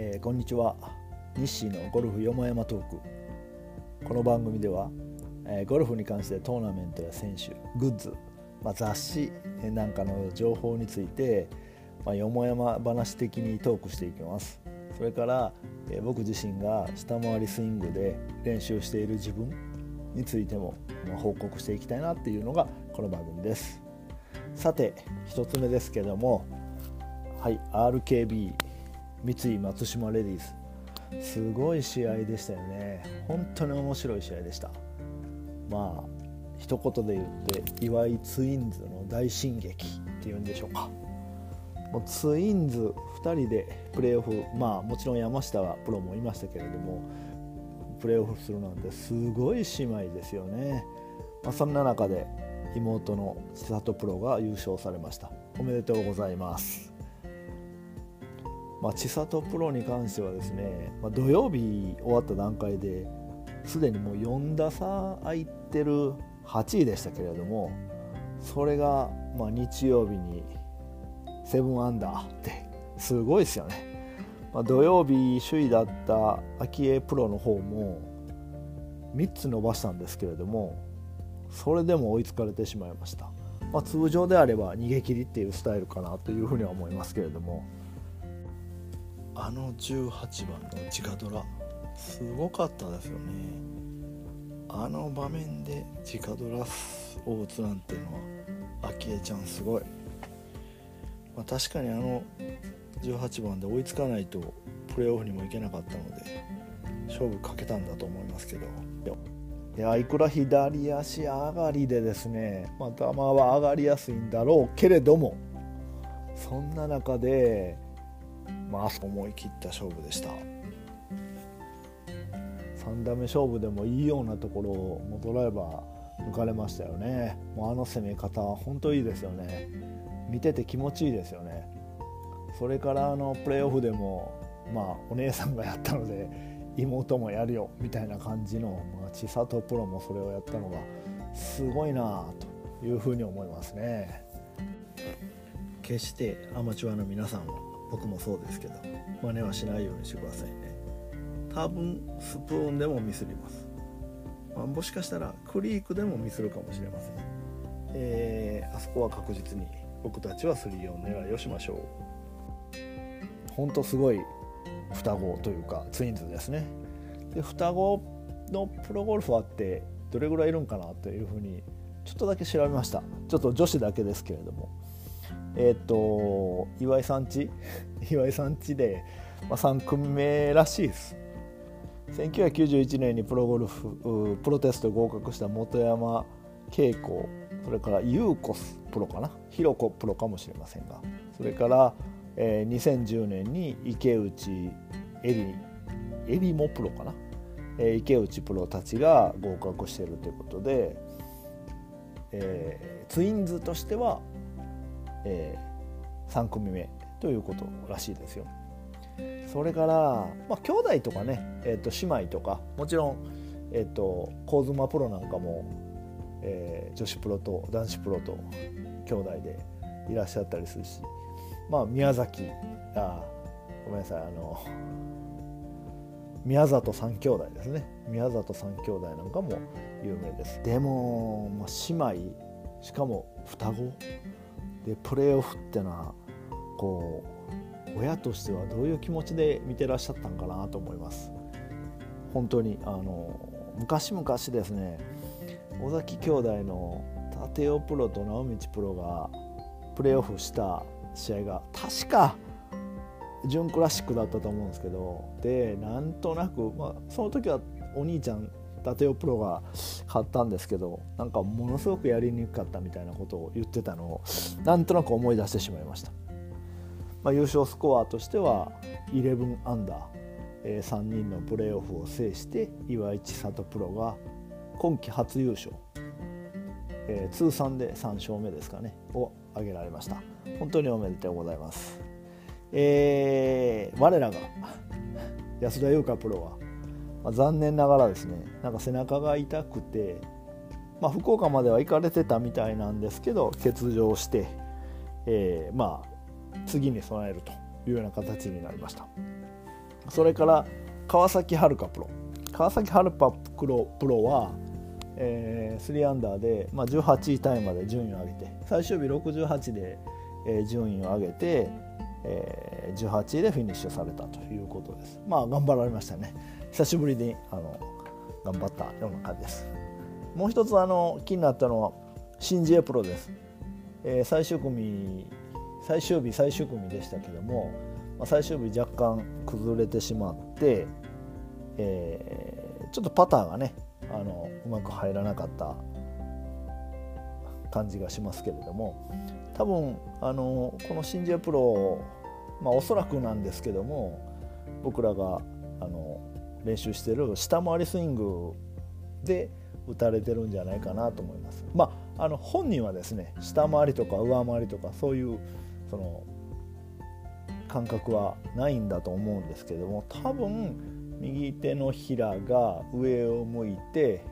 えー、こんにちは。日清のゴルフよもやまトーク。この番組では、えー、ゴルフに関してトーナメントや選手グッズ、まあ、雑誌なんかの情報について、まあ、よもやま話的にトークしていきます。それから、えー、僕自身が下回りスイングで練習している自分についても、まあ、報告していきたいなっていうのがこの番組です。さて1つ目ですけどもはい RKB 三井松島レディース。すごい試合でしたよね。本当に面白い試合でした。まあ一言で言って岩井ツインズの大進撃っていうんでしょうか。もうツインズ2人でプレーオフまあもちろん山下はプロもいましたけれどもプレーオフするなんてすごい姉妹ですよね、まあ、そんな中で妹の千里プロが優勝されました。おめでとうございます。まあ、千里プロに関してはですね、まあ、土曜日終わった段階ですでにもう4打差空いてる8位でしたけれどもそれがまあ日曜日に7アンダーってすごいですよね、まあ、土曜日首位だった昭恵プロの方も3つ伸ばしたんですけれどもそれでも追いつかれてしまいました、まあ、通常であれば逃げ切りっていうスタイルかなというふうには思いますけれども。あの18番の直ドラすごかったですよね。あの場面で直ドラを打つなんていうのは昭恵ちゃんすごい、まあ、確かにあの18番で追いつかないとプレーオフにも行けなかったので勝負かけたんだと思いますけど。いやいくら左足上がりでですね、まあ、球は上がりやすいんだろうけれどもそんな中でまあ思い切った勝負でした。3打目勝負でもいいようなところをもドライバー抜かれましたよね。もうあの攻め方は本当いいですよね。見てて気持ちいいですよね。それからあのプレーオフでもまあお姉さんがやったので妹もやるよみたいな感じの、まあ、千里プロもそれをやったのがすごいなあというふうに思いますね。決してアマチュアの皆さんは僕もそうですけど真似はしないようにしてくださいね。多分スプーンでもミスります、まあ、もしかしたらクリークでもミスるかもしれません、えー、あそこは確実に僕たちは3を狙いをしましょう。ほんとすごい双子というかツインズですね。で双子のプロゴルファーってどれぐらいいるんかなというふうにちょっとだけ調べました。ちょっと女子だけですけれども。えっ、ー、と岩井さんち 岩井さんちで、まあ、3組目らしいです。1991年にプロゴルフプロテスト合格した本山恵子それからユーコスプロかな？ひろこプロかもしれませんがそれから、えー、2010年に池内エリエリモプロかな、えー、池内プロたちが合格しているということで、えー、ツインズとしてはえー、3組目ということらしいですよ。それから、まあ、兄弟とかね、えー、と姉妹とかもちろん、えーと、コーズマプロなんかも、えー、女子プロと男子プロと兄弟でいらっしゃったりするし、まあ、宮崎あごめんなさいあの宮里三兄弟ですね。宮里三兄弟なんかも有名です。でも、まあ、姉妹しかも双子？でプレーオフってのはこう親としてはどういう気持ちで見てらっしゃったんかなと思います。本当にあの昔々ですね尾崎兄弟の立尾プロと直道プロがプレーオフした試合が確か準クラシックだったと思うんですけどでなんとなく、まあ、その時はお兄ちゃん伊達プロが買ったんですけどなんかものすごくやりにくかったみたいなことを言ってたのをなんとなく思い出してしまいました、まあ、優勝スコアとしては11アンダー、えー、3人のプレーオフを制して岩井千里プロが今季初優勝、えー、通算で3勝目ですかねを挙げられました。本当におめでとうございます。えー、我らが安田優香プロはまあ、残念ながらですねなんか背中が痛くて、まあ、福岡までは行かれてたみたいなんですけど欠場して、えー、まあ次に備えるというような形になりました。それから川崎春香プロ。川崎春香プロプロは、えー、3アンダーで、まあ、18位タイまで順位を上げて最終日68で、えー、順位を上げて、えー、18位でフィニッシュされたということです。まあ頑張られましたね。久しぶりにあの頑張ったような感じです。もう一つあの気になったのは新エプロです、えー、最終組最終日最終組でしたけども、まあ、最終日若干崩れてしまって、えー、ちょっとパターがねあのうまく入らなかった感じがしますけれども多分あのこの新 J プロまあおそらくなんですけども僕らがあの練習してる下回りスイングで打たれてるんじゃないかなと思います。まあ、あの本人はですね下回りとか上回りとかそういうその感覚はないんだと思うんですけども多分右手のひらが上を向いて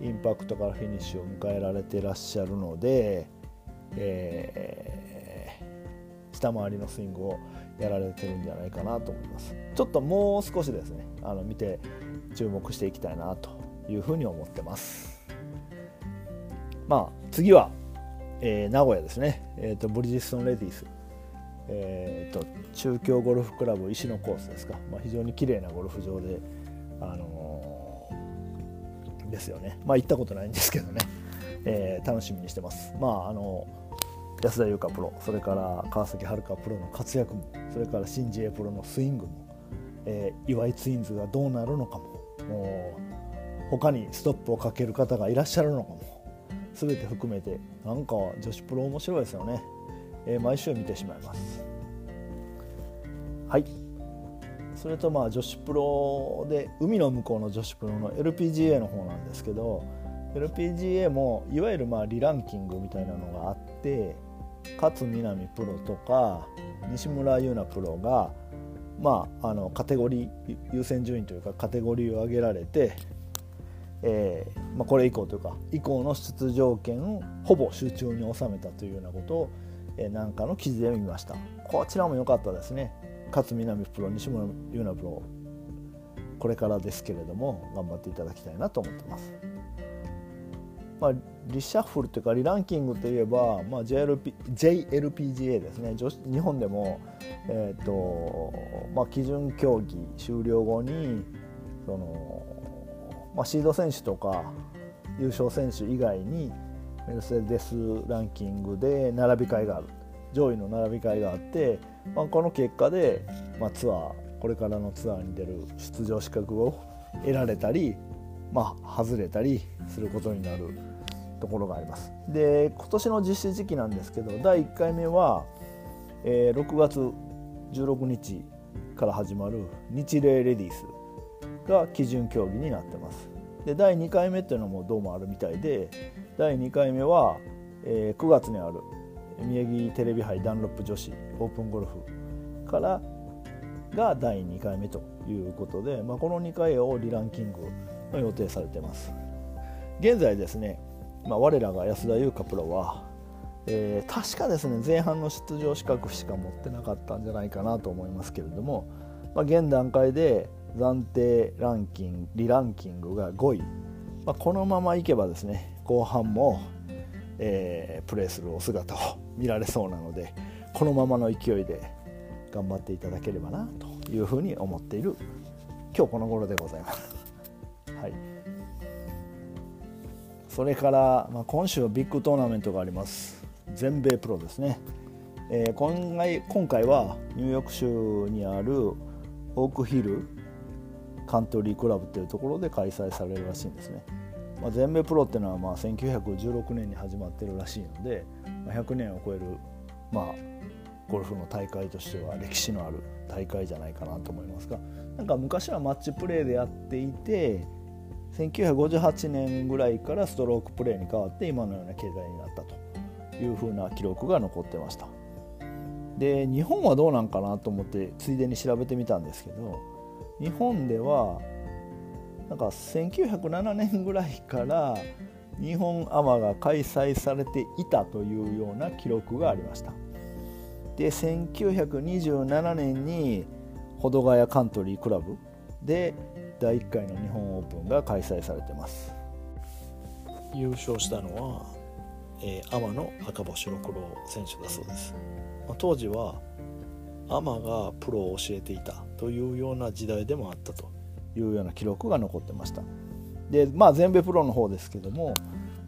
インパクトからフィニッシュを迎えられてらっしゃるので、えー、下回りのスイングをやられてるんじゃないかなと思います。ちょっともう少しですねあの見て注目していきたいなというふうに思ってます。まあ次は、えー、名古屋ですね、えーと、ブリヂストンレディース。えーと、中京ゴルフクラブ石のコースですか、まあ、非常に綺麗なゴルフ場で、あのー、ですよね。まあ行ったことないんですけどね、えー、楽しみにしてます。まああの安田優香プロそれから川崎春香プロの活躍もそれから新 J プロのスイングも、えー、岩井ツインズがどうなるのかももう他にストップをかける方がいらっしゃるのかも全て含めてなんか女子プロ面白いですよね、えー、毎週見てしまいます。はい。それとまあ女子プロで海の向こうの女子プロの LPGA の方なんですけど LPGA もいわゆるまあリランキングみたいなのがあって勝みなみプロとか西村優奈プロが、まあ、あのカテゴリー優先順位というかカテゴリーを上げられて、えーまあ、これ以降というか以降の出場権をほぼ集中に収めたというようなことを、えー、なんかの記事で見ましたこちらも良かったですね勝みなみプロ西村優奈プロこれからですけれども頑張っていただきたいなと思ってます。まあ、リシャッフルというかリランキングといえば、まあ、JLP JLPGA ですね。女子日本でも、えーとまあ、基準競技終了後にその、まあ、シード選手とか優勝選手以外にメルセデスランキングで並び替えがある。上位の並び替えがあって、まあ、この結果で、まあ、ツアーこれからのツアーに出る出場資格を得られたり、まあ、外れたりすることになるところがあります。で今年の実施時期なんですけど第1回目は、えー、6月16日から始まる日例レディースが基準競技になってます。で第2回目っていうのもどうもあるみたいで第2回目は、えー、9月にある宮城テレビ杯ダンロップ女子オープンゴルフからが第2回目ということで、まあ、この2回をリランキング予定されてます現在ですねまあ、我らが安田優香プロは、えー、確かですね前半の出場資格しか持ってなかったんじゃないかなと思いますけれども、まあ、現段階で暫定ランキングリランキングが5位、まあ、このままいけばですね後半も、えー、プレーするお姿を見られそうなのでこのままの勢いで頑張っていただければなというふうに思っている今日この頃でございます。はい。それから、まあ、今週はビッグトーナメントがあります。全米プロですね、えー、今回今回はニューヨーク州にあるオークヒルカントリークラブっていうところで開催されるらしいんですね、まあ、全米プロっていうのはまあ1916年に始まってるらしいので、まあ、100年を超える、まあ、ゴルフの大会としては歴史のある大会じゃないかなと思いますがなんか昔はマッチプレーでやっていて1958年ぐらいからストロークプレーに変わって今のような経済になったというふうな記録が残ってました。で日本はどうなんかなと思ってついでに調べてみたんですけど日本ではなんか1907年ぐらいから日本アマが開催されていたというような記録がありました。で1927年に保土ヶ谷カントリークラブで第1回の日本オープンが開催されてます。優勝したのは、えー、天野赤星六郎選手だそうです、まあ、当時はアマがプロを教えていたというような時代でもあったというような記録が残ってました。でまあ全米プロの方ですけども、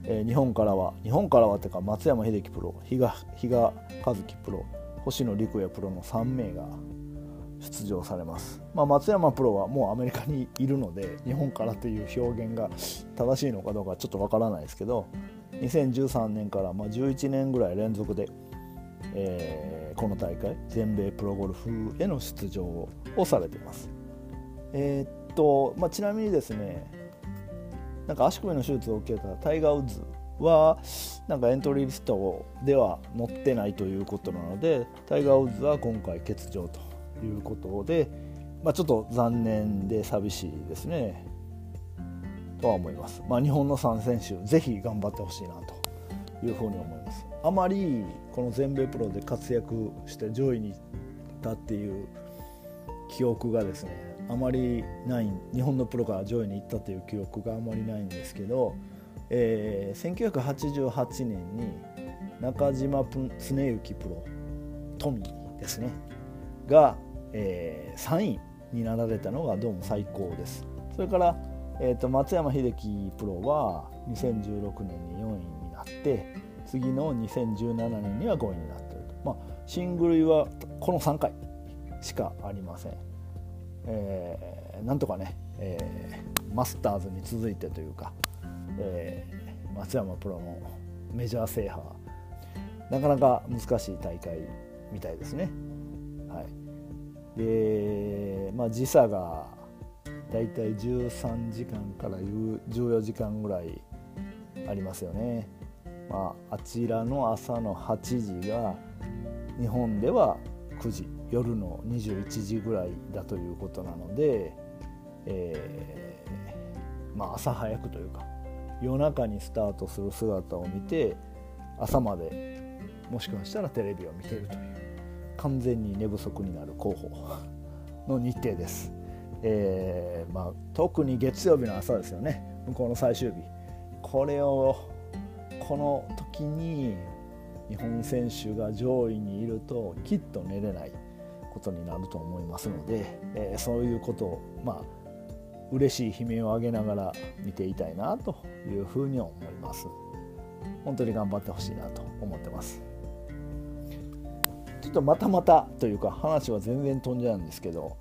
えー、日本からは日本からはというか松山英樹プロ比嘉比嘉一樹プロ星野陸也プロの3名が出場されます、まあ、松山プロはもうアメリカにいるので日本からという表現が正しいのかどうかちょっとわからないですけど2013年からま11年ぐらい連続で、えー、この大会全米プロゴルフへの出場をされています。えー、っとまあ、ちなみにですねなんか足首の手術を受けたタイガー・ウッズはなんかエントリーリストでは載ってないということなのでタイガー・ウッズは今回欠場ということで、まあ、ちょっと残念で寂しいですね。とは思います、まあ、日本の3選手ぜひ頑張ってほしいなというふうに思います。あまりこの全米プロで活躍して上位にいたっていう記憶がですねあまりない日本のプロから上位に行ったという記憶があまりないんですけど、えー、1988年に中島常幸プロ富ですねが、えー、3位になられたのがどうも最高です。それから、えーと、松山英樹プロは2016年に4位になって次の2017年には5位になっていると、まあ、シングルはこの3回しかありません、えー、なんとかね、えー、マスターズに続いてというか、えー、松山プロのメジャー制覇なかなか難しい大会みたいですね。はい、で、まあ、時差がだいたい13時間から14時間ぐらいありますよね。まあ、あちらの朝の8時が日本では9時夜の21時ぐらいだということなので、えー、まあ、朝早くというか夜中にスタートする姿を見て朝までもしかしたらテレビを見ているという完全に寝不足になる候補の日程です。えー、まあ、特に月曜日の朝ですよね。向こうの最終日。これをこの時に日本選手が上位にいるときっと寝れないことになると思いますので、えー、そういうことをまあ嬉しい悲鳴を上げながら見ていたいなというふうに思います。本当に頑張ってほしいなと思ってます。ちょっとまたまたというか話は全然飛んじゃうんですけど、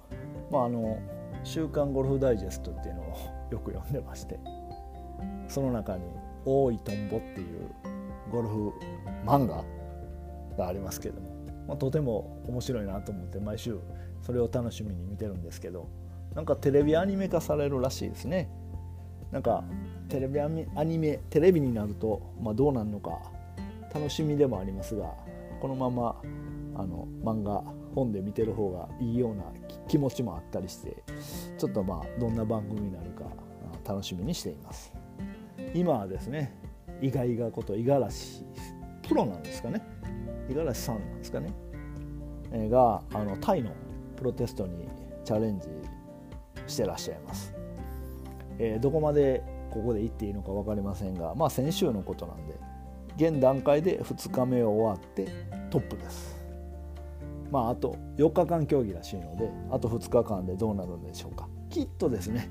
まあ、あの「週刊ゴルフダイジェスト」っていうのをよく読んでましてその中に「大いとんぼ」っていうゴルフ漫画がありますけども、まあ、とても面白いなと思って毎週それを楽しみに見てるんですけどなんかテレビアニメ化されるらしいですね。なんかテレビアニメテレビになると、まあ、どうなるのか楽しみでもありますがこのままあの漫画本で見てる方がいいような気持ちもあったりしてちょっとまあどんな番組になるか楽しみにしています。今はですね意外がこと五十嵐プロなんですかね。五十嵐さんなんですかね、えがあのタイのプロテストにチャレンジしてらっしゃいます、えー、どこまでここで行っていいのか分かりませんがまあ先週のことなんで現段階で2日目を終わってトップです。まあ、あと4日間競技らしいのであと2日間でどうなるんでしょうかきっとですね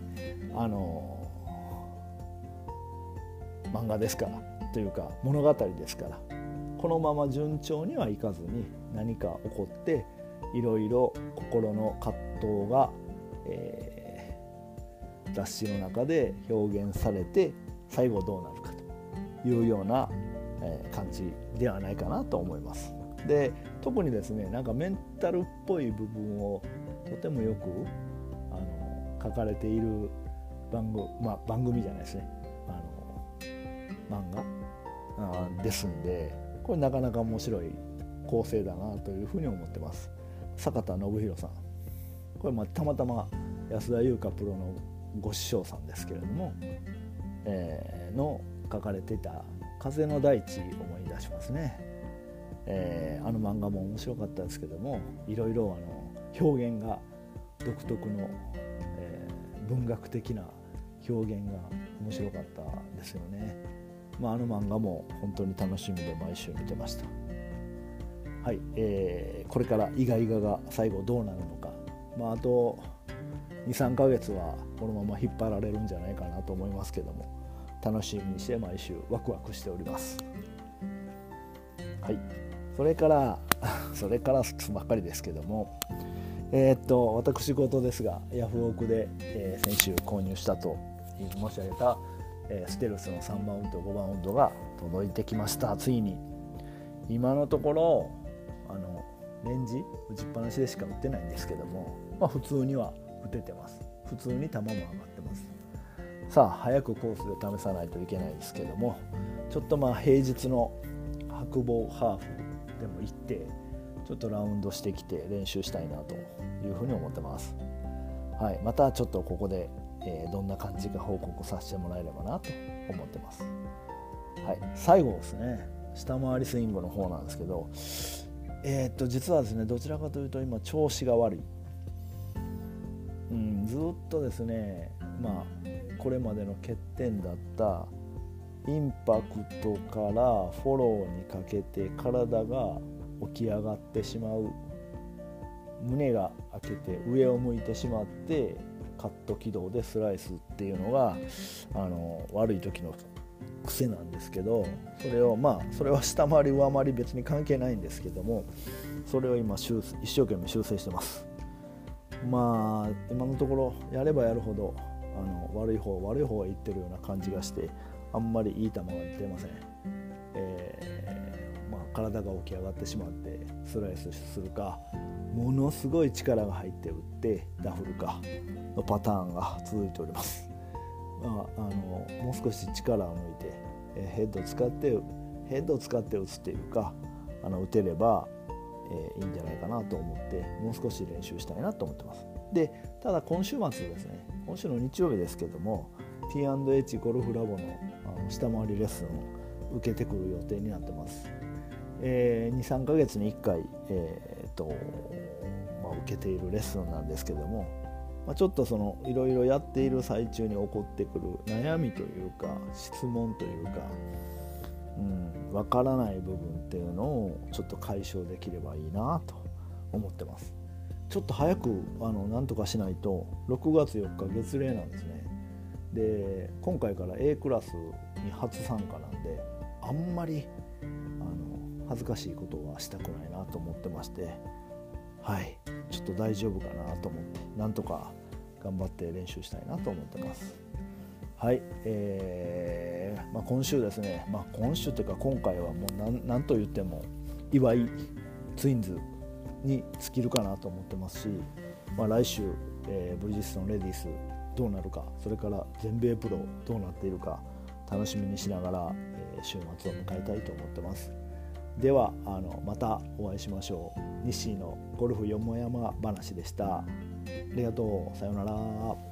あの漫画ですからというか物語ですからこのまま順調にはいかずに何か起こっていろいろ心の葛藤が、えー、雑誌の中で表現されて最後どうなるかというような、え、感じではないかなと思います。で特にですねなんかメンタルっぽい部分をとてもよくあの書かれている番組,、まあ、番組じゃないですね。あの漫画あですんでこれなかなか面白い構成だなというふうに思ってます。坂田信弘さん。これまたまたま安田優香プロのご師匠さんですけれども、えー、の書かれていた「風の大地」思い出しますね。えー、あの漫画も面白かったですけどもいろいろあの表現が独特の、えー、文学的な表現が面白かったですよね、まあ、あの漫画も本当に楽しみで毎週見てました。はい、えー、これからイガイガが最後どうなるのか、まあ、あと23ヶ月はこのまま引っ張られるんじゃないかなと思いますけども楽しみにして毎週ワクワクしております。はい。それから それからばっかりですけどもえー、っと私事ですがヤフオクで、えー、先週購入したと申し上げた、えー、ステルスの3番ウンド5番ウンドが届いてきました。ついに今のところあのレンジ打ちっぱなしでしか売ってないんですけども、まあ、普通には打ててます。普通に球も上がってます。さあ早くコースで試さないといけないですけどもちょっとまあ平日の白棒ハーフでも行ってちょっとラウンドしてきて練習したいなというふうに思ってます。はい、またちょっとここで、えー、どんな感じか報告させてもらえればなと思ってます。はい、最後ですね下回りスイングの方なんですけどえー、っと実はですねどちらかというと今調子が悪い、うん、ずっとですねまあこれまでの欠点だったインパクトからフォローにかけて体が起き上がってしまう。胸が開けて上を向いてしまってカット軌道でスライスっていうのがあの悪い時の癖なんですけどそれをまあそれは下回り上回り別に関係ないんですけどもそれを今一生懸命修正してます。まあ今のところやればやるほどあの悪い方悪い方がいってるような感じがしてあんまりいい球が出ません、えー、まあ、体が起き上がってしまってスライスするかものすごい力が入って打ってダフルかのパターンが続いております、まあ、あのもう少し力を抜いて、えヘッドを使ってヘッドを使って打つっていうかあの打てれば、えー、いいんじゃないかなと思ってもう少し練習したいなと思ってます。でただ今週末ですね今週の日曜日ですけども T&H ゴルフラボの下回りレッスンを受けてくる予定になってます、えー、23ヶ月に1回、えーとまあ、受けているレッスンなんですけども、まあ、ちょっとそのいろいろやっている最中に起こってくる悩みというか質問というか、うん、からない部分っていうのをちょっと解消できればいいなと思ってます。ちょっと早くあのなんとかしないと6月4日月齢なんですね。で今回から A クラスに初参加なんであんまりあの恥ずかしいことはしたくないなと思ってましてはいちょっと大丈夫かなと思ってなんとか頑張って練習したいなと思ってます。はい、えーまあ、今週ですね、まあ、今週というか今回はもう何と言っても岩井ツインズに尽きるかなと思ってますし、まあ、来週、えー、ブリヂストンレディースどうなるかそれから全米プロどうなっているか楽しみにしながら、え、週末を迎えたいと思ってます。ではあのまたお会いしましょう。日誌のゴルフよもやま話でした。ありがとう。さようなら。